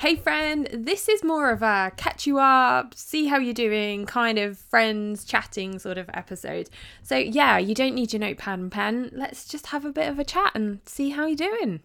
Hey, friend, this is more of a catch you up, see how you're doing, kind of friends chatting sort of episode. So, yeah, you don't need your notepad and pen. Let's just have a bit of a chat and see how you're doing.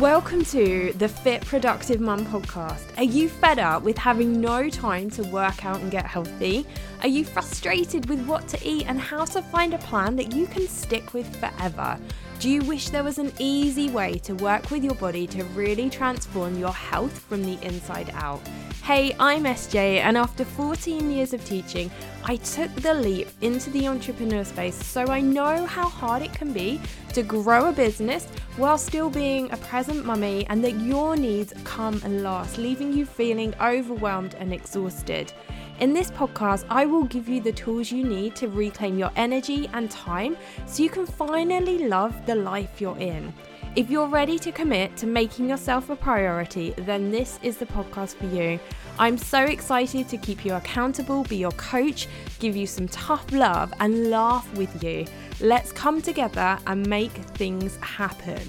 Welcome to the Fit Productive Mum podcast. Are you fed up with having no time to work out and get healthy? Are you frustrated with what to eat and how to find a plan that you can stick with forever? Do you wish there was an easy way to work with your body to really transform your health from the inside out? Hey, I'm SJ, and after 14 years of teaching, I took the leap into the entrepreneur space so I know how hard it can be to grow a business while still being a present mummy and that your needs come and last, leaving you feeling overwhelmed and exhausted. In this podcast, I will give you the tools you need to reclaim your energy and time so you can finally love the life you're in. If you're ready to commit to making yourself a priority, then this is the podcast for you. I'm so excited to keep you accountable, be your coach, give you some tough love, and laugh with you. Let's come together and make things happen.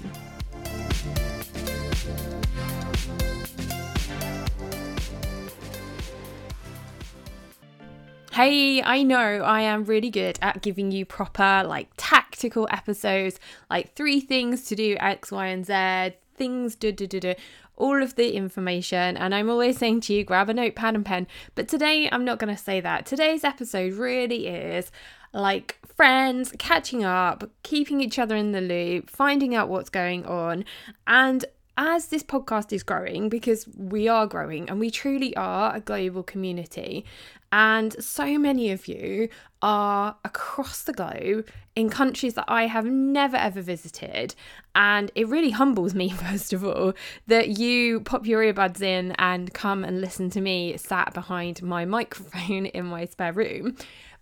Hey, I know I am really good at giving you proper, like tactical episodes, like three things to do X, Y, and Z, things, do, do, do, do, all of the information. And I'm always saying to you, grab a notepad and pen. But today, I'm not going to say that. Today's episode really is like friends, catching up, keeping each other in the loop, finding out what's going on, and as this podcast is growing, because we are growing and we truly are a global community, and so many of you are across the globe in countries that I have never ever visited. And it really humbles me, first of all, that you pop your earbuds in and come and listen to me sat behind my microphone in my spare room.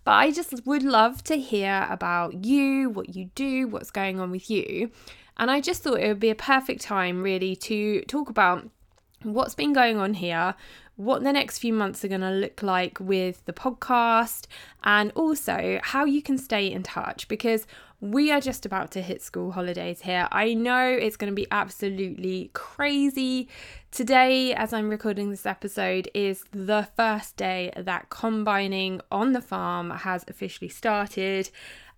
But I just would love to hear about you, what you do, what's going on with you. And I just thought it would be a perfect time, really, to talk about what's been going on here, what the next few months are going to look like with the podcast, and also how you can stay in touch because we are just about to hit school holidays here. I know it's going to be absolutely crazy. Today, as I'm recording this episode, is the first day that combining on the farm has officially started.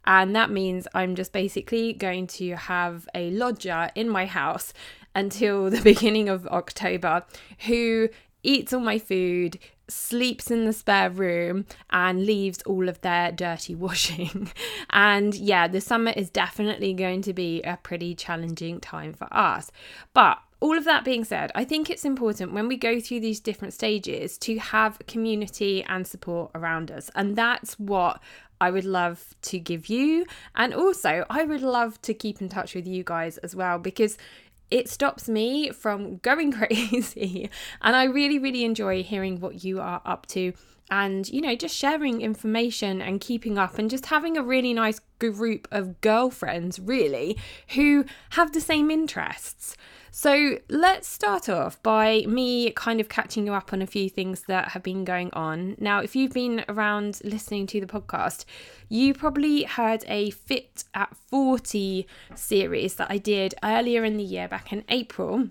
And that means I'm just basically going to have a lodger in my house until the beginning of October who eats all my food, sleeps in the spare room, and leaves all of their dirty washing. and yeah, the summer is definitely going to be a pretty challenging time for us. But all of that being said, I think it's important when we go through these different stages to have community and support around us. And that's what I would love to give you. And also, I would love to keep in touch with you guys as well because it stops me from going crazy. and I really, really enjoy hearing what you are up to and, you know, just sharing information and keeping up and just having a really nice group of girlfriends, really, who have the same interests. So let's start off by me kind of catching you up on a few things that have been going on. Now, if you've been around listening to the podcast, you probably heard a Fit at 40 series that I did earlier in the year, back in April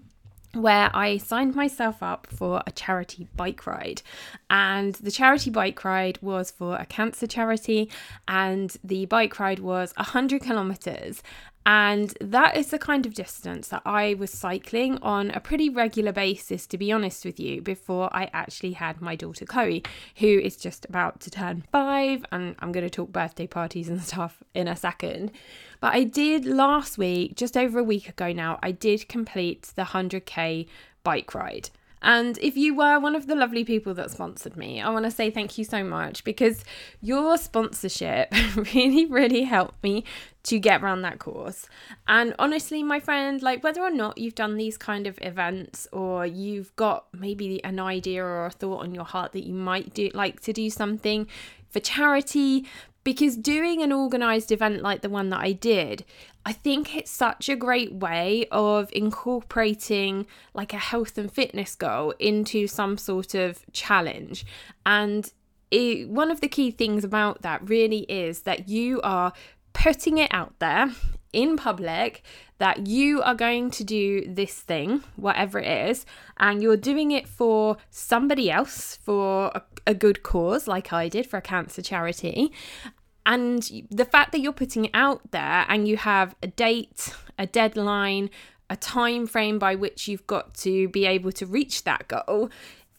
where I signed myself up for a charity bike ride. And the charity bike ride was for a cancer charity, and the bike ride was 100 kilometers. And that is the kind of distance that I was cycling on a pretty regular basis, to be honest with you, before I actually had my daughter Chloe, who is just about to turn five. And I'm going to talk birthday parties and stuff in a second. But I did last week, just over a week ago now, I did complete the 100k bike ride. And if you were one of the lovely people that sponsored me, I want to say thank you so much because your sponsorship really, really helped me to get around that course. And honestly, my friend, like whether or not you've done these kind of events or you've got maybe an idea or a thought on your heart that you might do like to do something for charity, because doing an organized event like the one that I did, I think it's such a great way of incorporating like a health and fitness goal into some sort of challenge. And it, one of the key things about that really is that you are putting it out there in public that you are going to do this thing, whatever it is, and you're doing it for somebody else, for a, a good cause, like I did for a cancer charity. And the fact that you're putting it out there and you have a date, a deadline, a time frame by which you've got to be able to reach that goal,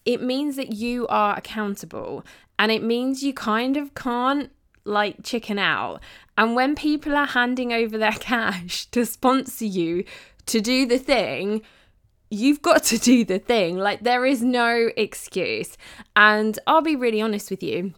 it means that you are accountable. And it means you kind of can't like chicken out. And when people are handing over their cash to sponsor you to do the thing, you've got to do the thing. Like, there is no excuse. And I'll be really honest with you.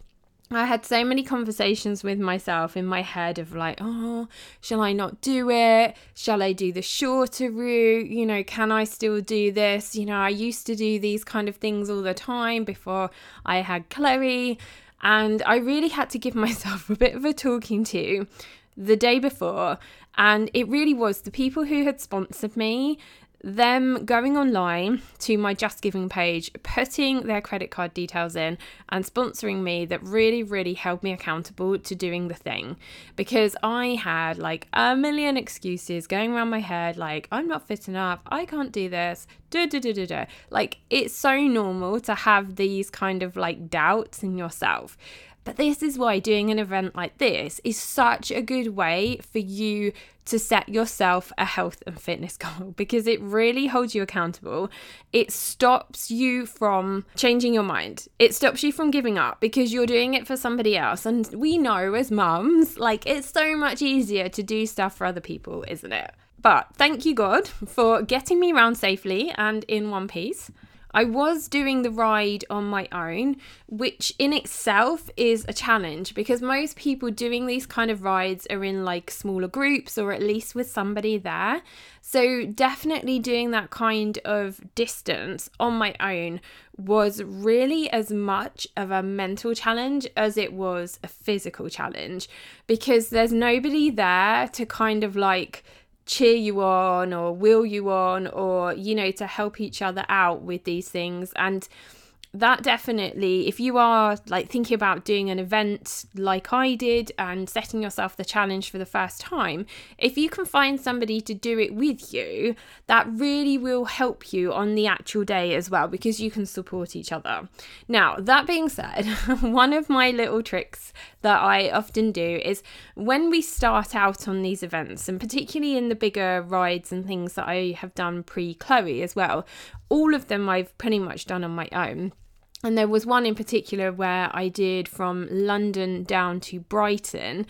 I had so many conversations with myself in my head of like, oh, shall I not do it? Shall I do the shorter route? You know, can I still do this? You know, I used to do these kind of things all the time before I had Chloe. And I really had to give myself a bit of a talking to the day before. And it really was the people who had sponsored me them going online to my JustGiving page, putting their credit card details in, and sponsoring me that really, really held me accountable to doing the thing. Because I had like a million excuses going around my head, like, I'm not fit enough, I can't do this, da da da da da. Like, it's so normal to have these kind of like doubts in yourself. But this is why doing an event like this is such a good way for you to set yourself a health and fitness goal because it really holds you accountable. It stops you from changing your mind. It stops you from giving up because you're doing it for somebody else. And we know as mums, like it's so much easier to do stuff for other people, isn't it? But thank you, God, for getting me around safely and in one piece. I was doing the ride on my own, which in itself is a challenge because most people doing these kind of rides are in like smaller groups or at least with somebody there. So, definitely doing that kind of distance on my own was really as much of a mental challenge as it was a physical challenge because there's nobody there to kind of like cheer you on or will you on or you know to help each other out with these things. And that definitely if you are like thinking about doing an event like I did and setting yourself the challenge for the first time if you can find somebody to do it with you that really will help you on the actual day as well because you can support each other. Now that being said one of my little tricks that I often do is when we start out on these events and particularly in the bigger rides and things that I have done pre Chloe as well all of them I've pretty much done on my own and there was one in particular where I did from London down to Brighton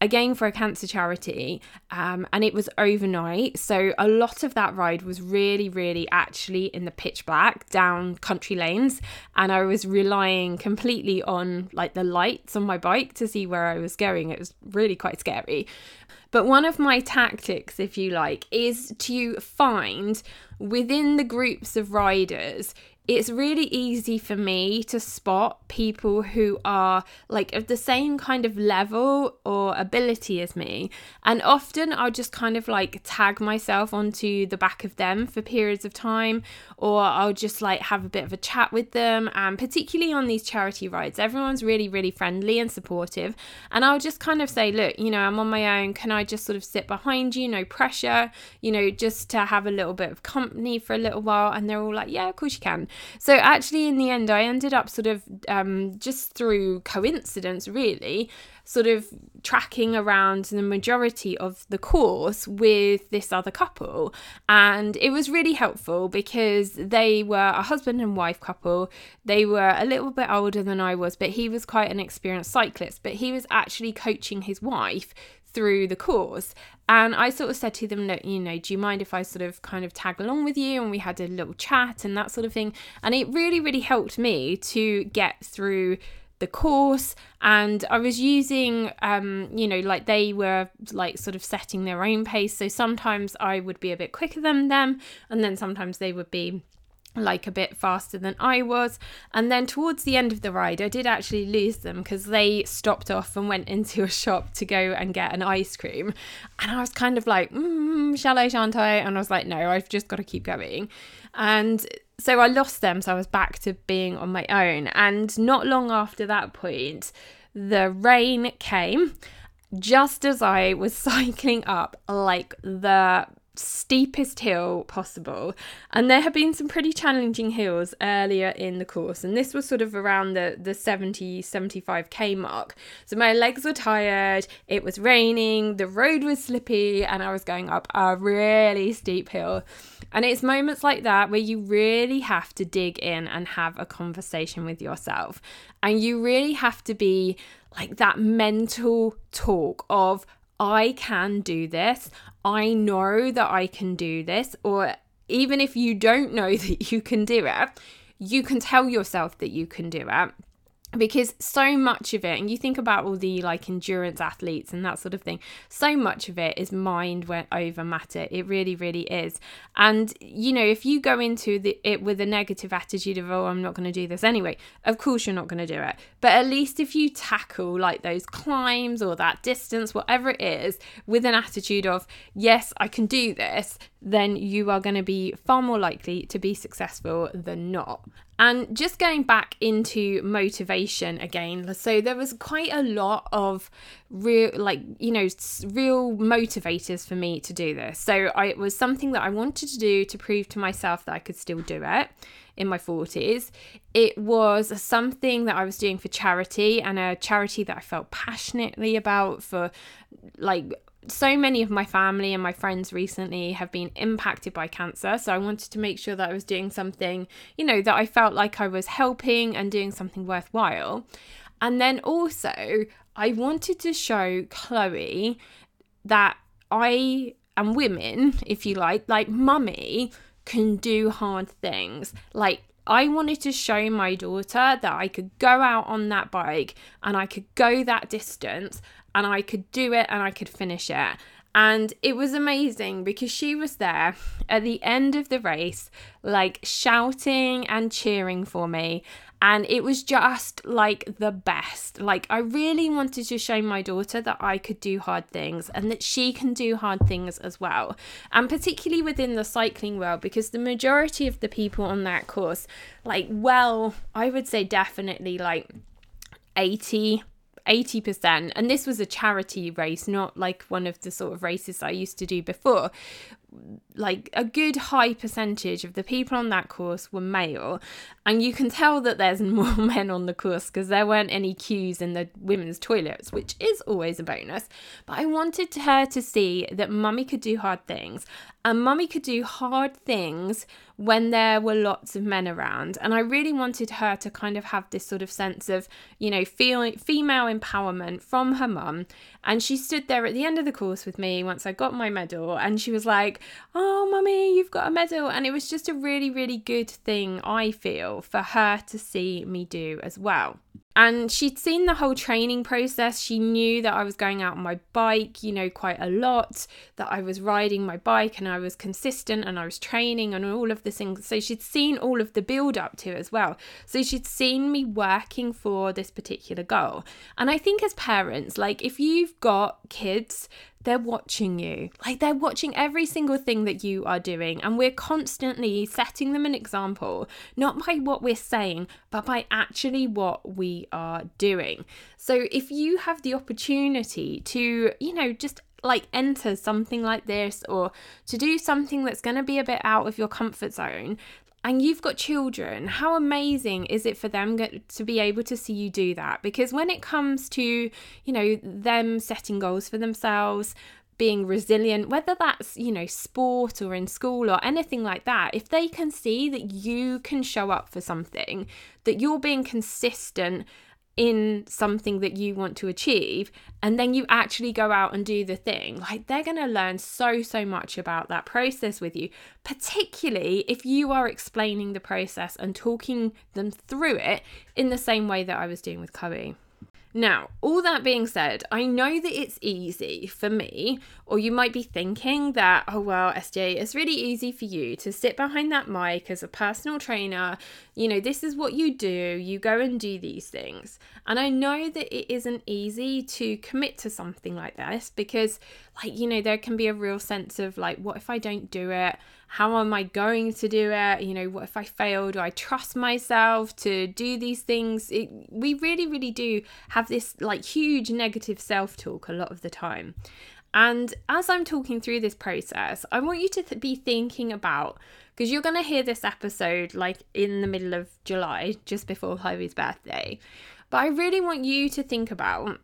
again for a cancer charity um, and it was overnight. So a lot of that ride was really really actually in the pitch black down country lanes and i was relying completely on like the lights on my bike to see where i was going. It was really quite scary. But one of my tactics if you like is to find within the groups of riders it's really easy for me to spot people who are like of the same kind of level or ability as me. And often I'll just kind of like tag myself onto the back of them for periods of time, or I'll just like have a bit of a chat with them. And particularly on these charity rides, everyone's really, really friendly and supportive. And I'll just kind of say, look, you know, I'm on my own. Can I just sort of sit behind you? No pressure, you know, just to have a little bit of company for a little while. And they're all like, yeah, of course you can. So actually, in the end, I ended up sort of um, just through coincidence, really, sort of tracking around the majority of the course with this other couple. And it was really helpful because they were a husband and wife couple. They were a little bit older than I was, but he was quite an experienced cyclist. But he was actually coaching his wife through the course. And I sort of said to them, look, you know, do you mind if I sort of kind of tag along with you? And we had a little chat and that sort of thing. And it really, really helped me to get through the course and i was using um you know like they were like sort of setting their own pace so sometimes i would be a bit quicker than them and then sometimes they would be like a bit faster than I was. And then towards the end of the ride, I did actually lose them because they stopped off and went into a shop to go and get an ice cream. And I was kind of like, mm, shall I, shan't I? And I was like, no, I've just got to keep going. And so I lost them, so I was back to being on my own. And not long after that point, the rain came just as I was cycling up like the steepest hill possible. And there have been some pretty challenging hills earlier in the course. And this was sort of around the, the 70, 75k mark. So my legs were tired, it was raining, the road was slippy, and I was going up a really steep hill. And it's moments like that where you really have to dig in and have a conversation with yourself. And you really have to be like that mental talk of, I can do this. I know that I can do this. Or even if you don't know that you can do it, you can tell yourself that you can do it because so much of it and you think about all the like endurance athletes and that sort of thing so much of it is mind went over matter. It really really is. And you know if you go into the, it with a negative attitude of oh i'm not going to do this anyway of course you're not going to do it. But at least if you tackle like those climbs or that distance whatever it is with an attitude of yes i can do this then you are going to be far more likely to be successful than not and just going back into motivation again, so there was quite a lot of real, like, you know, real motivators for me to do this. So I, it was something that I wanted to do to prove to myself that I could still do it in my 40s. It was something that I was doing for charity and a charity that I felt passionately about for like so many of my family and my friends recently have been impacted by cancer. So I wanted to make sure that I was doing something, you know, that I felt like I was helping and doing something worthwhile. And then also, I wanted to show Chloe that I and women, if you like, like mummy, can do hard things. Like I wanted to show my daughter that I could go out on that bike and I could go that distance and I could do it and I could finish it. And it was amazing because she was there at the end of the race, like shouting and cheering for me. And it was just like the best. Like, I really wanted to show my daughter that I could do hard things and that she can do hard things as well. And particularly within the cycling world, because the majority of the people on that course, like, well, I would say definitely like 80 80%. And this was a charity race, not like one of the sort of races I used to do before like a good high percentage of the people on that course were male. And you can tell that there's more men on the course because there weren't any queues in the women's toilets which is always a bonus. But i wanted her to see that mummy could do hard things and mummy could do hard things when there were lots of men around. And i really wanted her to kind of have this sort of sense of you know feeling female empowerment from her mum and she stood there at the end of the course with me once i got my medal and she was like oh, mummy, you've got a medal. And it was just a really, really good thing, I feel, for her to see me do as well. And she'd seen the whole training process. She knew that I was going out on my bike, you know, quite a lot, that I was riding my bike and I was consistent and I was training and all of the things. So she'd seen all of the build up to as well. So she'd seen me working for this particular goal. And I think as parents, like if you've got kids they're watching you. Like they're watching every single thing that you are doing. And we're constantly setting them an example, not by what we're saying, but by actually what we are doing. So if you have the opportunity to, you know, just like enter something like this or to do something that's going to be a bit out of your comfort zone, and you've got children, how amazing is it for them to be able to see you do that? Because when it comes to, you know, them setting goals for themselves, being resilient, whether that's, you know, sport or in school or anything like that, if they can see that you can show up for something, that you're being consistent in something that you want to achieve and then you actually go out and do the thing. Like they're going to learn so so much about that process with you particularly if you are explaining the process and talking them through it in the same way that I was doing with Chloe now, all that being said, I know that it's easy for me, or you might be thinking that, oh, well, SJ, it's really easy for you to sit behind that mic as a personal trainer, you know, this is what you do. You go and do these things. And I know that it isn't easy to commit to something like this because, like, you know, there can be a real sense of, like, what if I don't do it? How am I going to do it? You know, what if I fail? Do I trust myself to do these things? It, we really, really do have this, like, huge negative self talk a lot of the time. And as I'm talking through this process, I want you to th- be thinking about because you're going to hear this episode like in the middle of July, just before Chloe's birthday. But I really want you to think about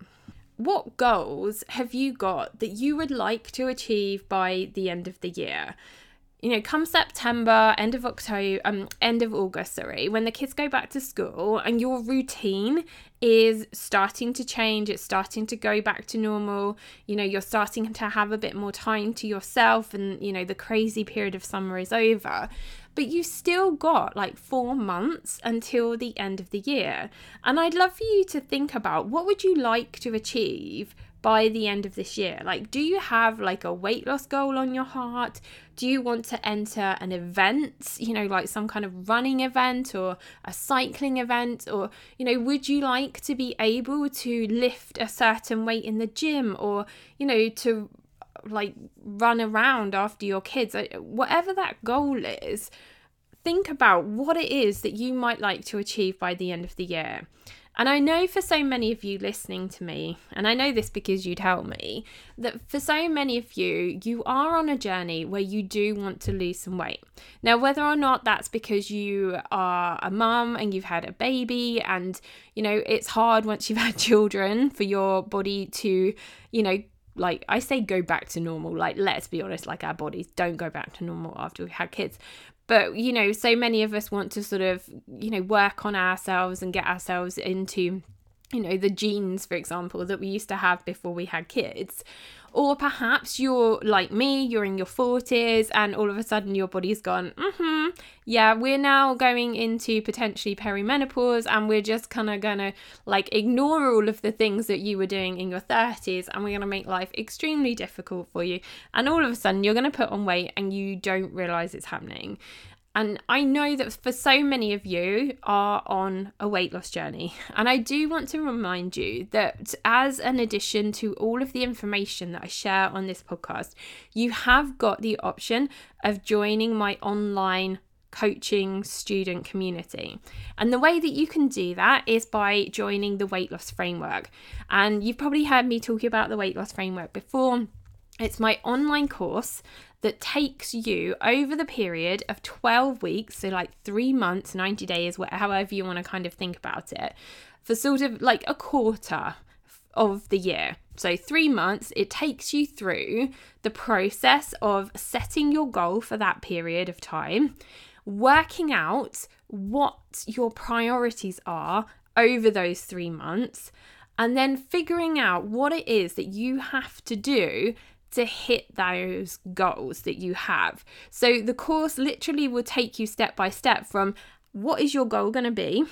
what goals have you got that you would like to achieve by the end of the year? You know, come September, end of October, um, end of August, sorry, when the kids go back to school and your routine is starting to change, it's starting to go back to normal, you know, you're starting to have a bit more time to yourself and, you know, the crazy period of summer is over. But you've still got like four months until the end of the year. And I'd love for you to think about what would you like to achieve by the end of this year? Like, do you have like a weight loss goal on your heart? Do you want to enter an event, you know, like some kind of running event or a cycling event? Or, you know, would you like to be able to lift a certain weight in the gym or, you know, to like run around after your kids? Whatever that goal is, think about what it is that you might like to achieve by the end of the year. And I know for so many of you listening to me, and I know this because you'd tell me, that for so many of you, you are on a journey where you do want to lose some weight. Now, whether or not that's because you are a mum and you've had a baby, and you know, it's hard once you've had children for your body to, you know, like I say go back to normal like let's be honest like our bodies don't go back to normal after we've had kids but you know so many of us want to sort of you know work on ourselves and get ourselves into you know the jeans for example that we used to have before we had kids or perhaps you're like me, you're in your 40s, and all of a sudden your body's gone, mm-hmm, yeah, we're now going into potentially perimenopause, and we're just kind of gonna like ignore all of the things that you were doing in your 30s, and we're gonna make life extremely difficult for you. And all of a sudden you're gonna put on weight and you don't realize it's happening. And I know that for so many of you are on a weight loss journey. And I do want to remind you that as an addition to all of the information that I share on this podcast, you have got the option of joining my online coaching student community. And the way that you can do that is by joining the weight loss framework. And you've probably heard me talking about the weight loss framework before. It's my online course that takes you over the period of 12 weeks, so like three months, 90 days, however you want to kind of think about it, for sort of like a quarter of the year. So, three months, it takes you through the process of setting your goal for that period of time, working out what your priorities are over those three months, and then figuring out what it is that you have to do to hit those goals that you have. So the course literally will take you step by step from what is your goal going to be?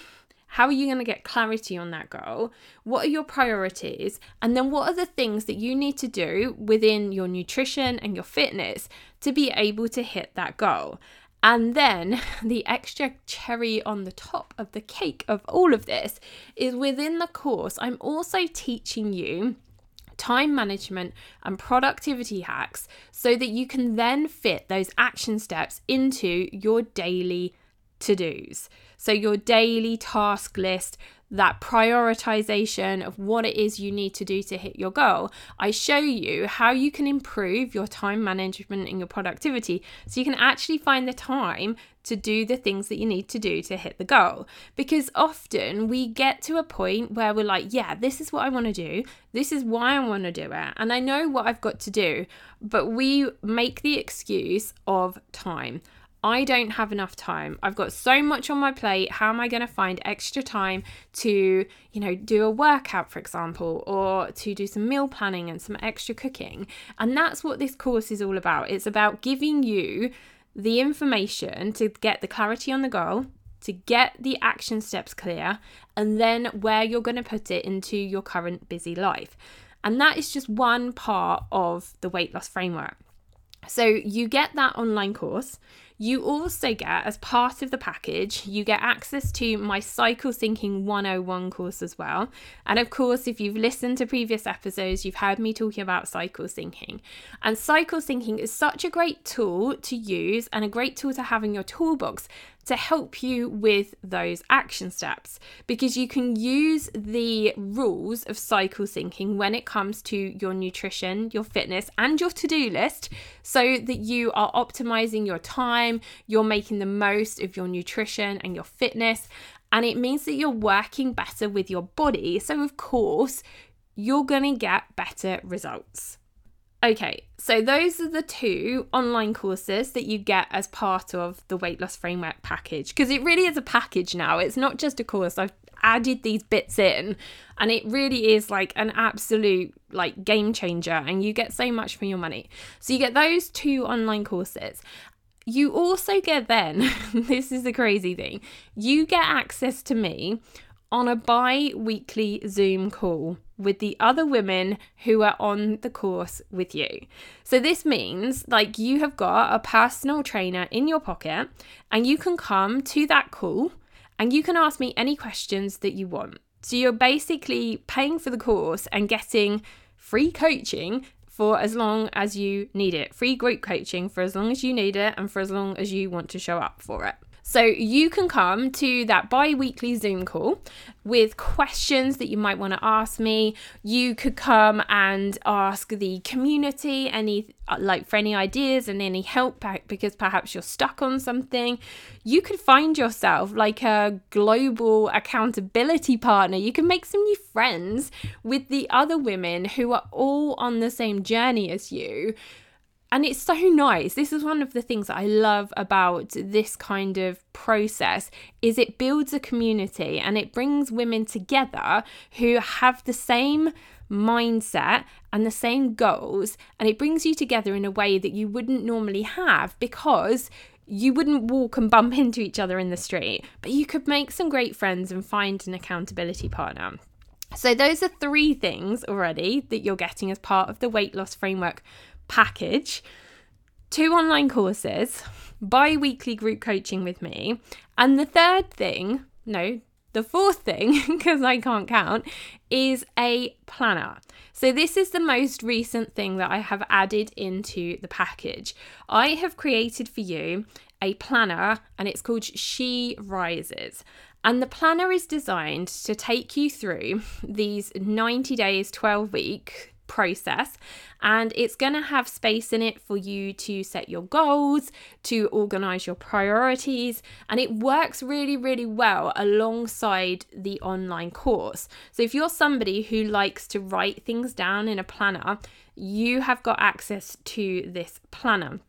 How are you going to get clarity on that goal? What are your priorities? And then what are the things that you need to do within your nutrition and your fitness to be able to hit that goal? And then the extra cherry on the top of the cake of all of this is within the course, I'm also teaching you time management, and productivity hacks so that you can then fit those action steps into your daily to dos. So, your daily task list, that prioritization of what it is you need to do to hit your goal, I show you how you can improve your time management and your productivity so you can actually find the time to do the things that you need to do to hit the goal. Because often we get to a point where we're like, yeah, this is what I want to do, this is why I want to do it, and I know what I've got to do, but we make the excuse of time. I don't have enough time. I've got so much on my plate. How am I going to find extra time to, you know, do a workout, for example, or to do some meal planning and some extra cooking? And that's what this course is all about. It's about giving you the information to get the clarity on the goal, to get the action steps clear, and then where you're going to put it into your current busy life. And that is just one part of the weight loss framework. So you get that online course You also get, as part of the package, you get access to my Cycle Syncing 101 course as well. And of course, if you've listened to previous episodes, you've heard me talking about cycle syncing. And cycle syncing is such a great tool to use and a great tool to have in your toolbox to help you with those action steps because you can use the rules of cycle syncing when it comes to your nutrition, your fitness, and your to do list so that you are optimizing your time, you're making the most of your nutrition and your fitness. And it means that you're working better with your body. So, of course, you're going to get better results. Okay, so those are the two online courses that you get as part of the weight loss framework package because it really is a package now. It's not just a course. I've added these bits in and it really is like an absolute like game changer and you get so much for your money. So you get those two online courses. You also get then, this is the crazy thing, you get access to me on a bi weekly Zoom call with the other women who are on the course with you. So, this means like you have got a personal trainer in your pocket and you can come to that call and you can ask me any questions that you want. So, you're basically paying for the course and getting free coaching for as long as you need it, free group coaching for as long as you need it and for as long as you want to show up for it. So you can come to that bi weekly Zoom call with questions that you might want to ask me. You could come and ask the community any like for any ideas and any help because perhaps you're stuck on something. You could find yourself like a global accountability partner. You can make some new friends with the other women who are all on the same journey as you and it's so nice. This is one of the things that i love about this kind of process is it builds a community and it brings women together who have the same mindset and the same goals and it brings you together in a way that you wouldn't normally have because you wouldn't walk and bump into each other in the street. But you could make some great friends and find an accountability partner. So, those are three things already that you're getting as part of the weight loss framework package, two online courses, bi weekly group coaching with me, and the third thing, no, the fourth thing, because I can't count, is a planner. So, this is the most recent thing that I have added into the package. I have created for you a planner and it's called She Rises. And the planner is designed to take you through these 90 days, 12 week process and it's going to have space in it for you to set your goals, to organize your priorities, and it works really, really well alongside the online course. So, if you're somebody who likes to write things down in a planner, you have got access to this planner.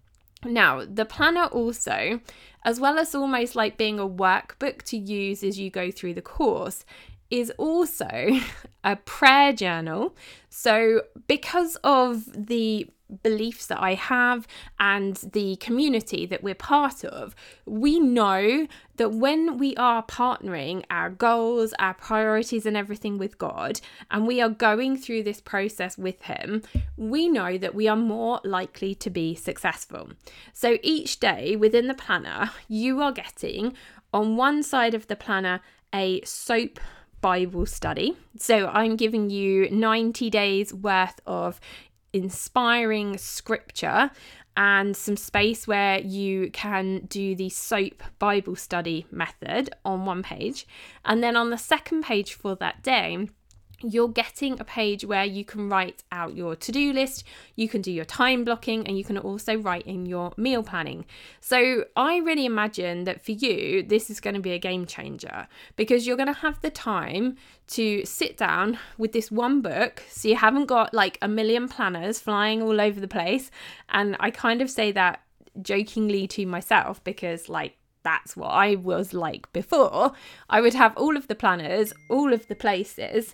Now, the planner also, as well as almost like being a workbook to use as you go through the course, is also a prayer journal. So, because of the beliefs that I have and the community that we're part of, we know that when we are partnering our goals, our priorities, and everything with God, and we are going through this process with Him, we know that we are more likely to be successful. So each day within the planner, you are getting on one side of the planner a SOAP Bible study. So I'm giving you 90 days worth of inspiring scripture and some space where you can do the SOAP Bible study method on one page. And then on the second page for that day, you're getting a page where you can write out your to do list, you can do your time blocking, and you can also write in your meal planning. So, I really imagine that for you, this is going to be a game changer because you're going to have the time to sit down with this one book. So, you haven't got like a million planners flying all over the place. And I kind of say that jokingly to myself because, like, that's what I was like before. I would have all of the planners, all of the places,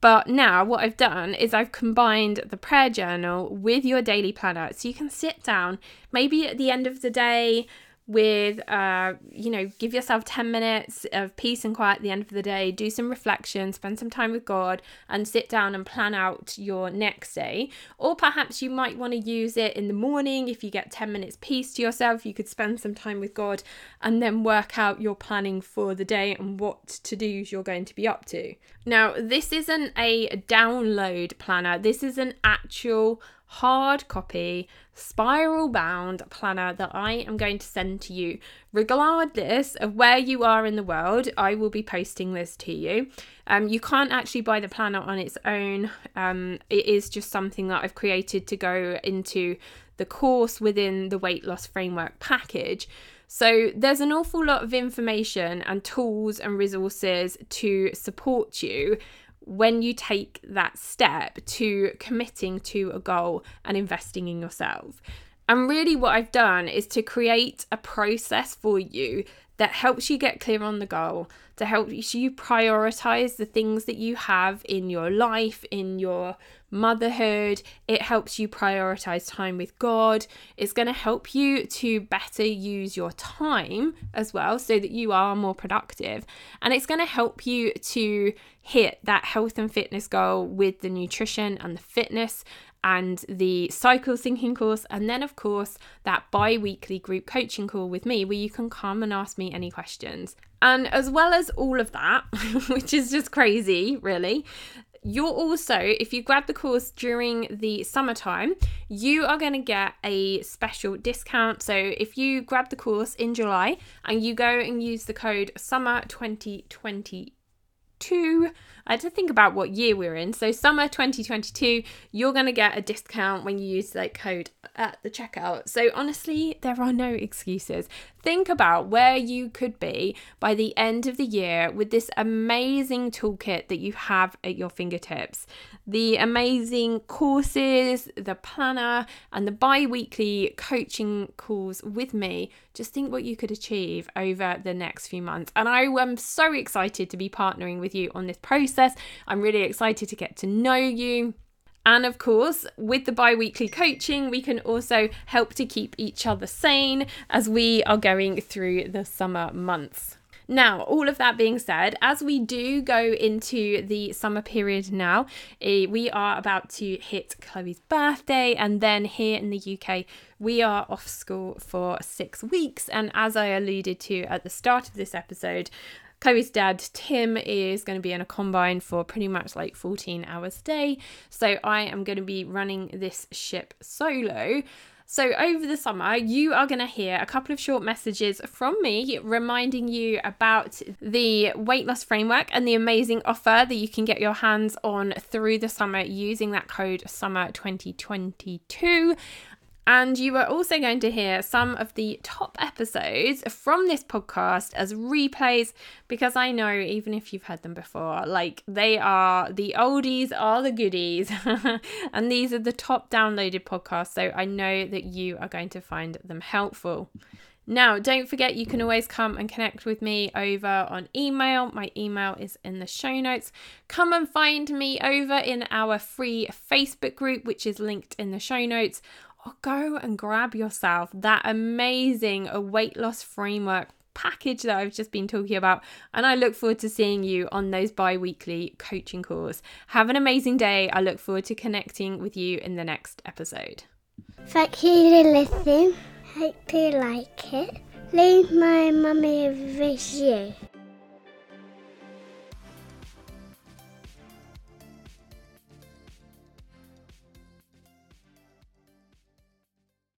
but now, what I've done is I've combined the prayer journal with your daily planner. So you can sit down, maybe at the end of the day, with uh you know give yourself 10 minutes of peace and quiet at the end of the day do some reflection spend some time with god and sit down and plan out your next day. Or perhaps you might want to use it in the morning. If you get 10 minutes peace to yourself you could spend some time with god and then work out your planning for the day and what to do's you're going to be up to. Now this isn't a download planner. This is an actual hard copy, spiral bound planner that I am going to send to you. Regardless of where you are in the world, I will be posting this to you. Um, you can't actually buy the planner on its own, um, it is just something that I've created to go into the course within the weight loss framework package. So there's an awful lot of information and tools and resources to support you when you take that step to committing to a goal and investing in yourself. And really, what I've done is to create a process for you that helps you get clear on the goal, to help you prioritize the things that you have in your life, in your motherhood. It helps you prioritize time with God. It's going to help you to better use your time as well so that you are more productive. And it's going to help you to hit that health and fitness goal with the nutrition and the fitness and the cycle syncing course, and then, of course, that bi weekly group coaching call with me where you can come and ask me any questions. And as well as all of that, which is just crazy, really, you're also, if you grab the course during the summertime, you are going to get a special discount. So if you grab the course in July and you go and use the code summer 2022, I had to think about what year we're in. So summer 2022, you're going to get a discount when you use that code at the checkout. So honestly, there are no excuses. Think about where you could be by the end of the year with this amazing toolkit that you have at your fingertips. The amazing courses, the planner, and the bi weekly coaching calls with me. Just think what you could achieve over the next few months. And I am so excited to be partnering with you on this process. I'm really excited to get to know you. And of course, with the bi weekly coaching, we can also help to keep each other sane as we are going through the summer months. Now, all of that being said, as we do go into the summer period now, eh, we are about to hit Chloe's birthday, and then here in the UK, we are off school for six weeks. And as I alluded to at the start of this episode, Chloe's dad, Tim, is going to be in a combine for pretty much like 14 hours a day. So I am going to be running this ship solo. So, over the summer, you are going to hear a couple of short messages from me reminding you about the weight loss framework and the amazing offer that you can get your hands on through the summer using that code SUMMER 2022. And you are also going to hear some of the top episodes from this podcast as replays because I know even if you've heard them before, like they are the oldies are the goodies. and these are the top downloaded podcasts. So I know that you are going to find them helpful. Now, don't forget you can always come and connect with me over on email. My email is in the show notes. Come and find me over in our free Facebook group, which is linked in the show notes Oh, go and grab yourself that amazing weight loss framework package that I've just been talking about. And I look forward to seeing you on those bi weekly coaching calls. Have an amazing day. I look forward to connecting with you in the next episode. Thank you for listening. Hope you like it. Leave my mummy a review.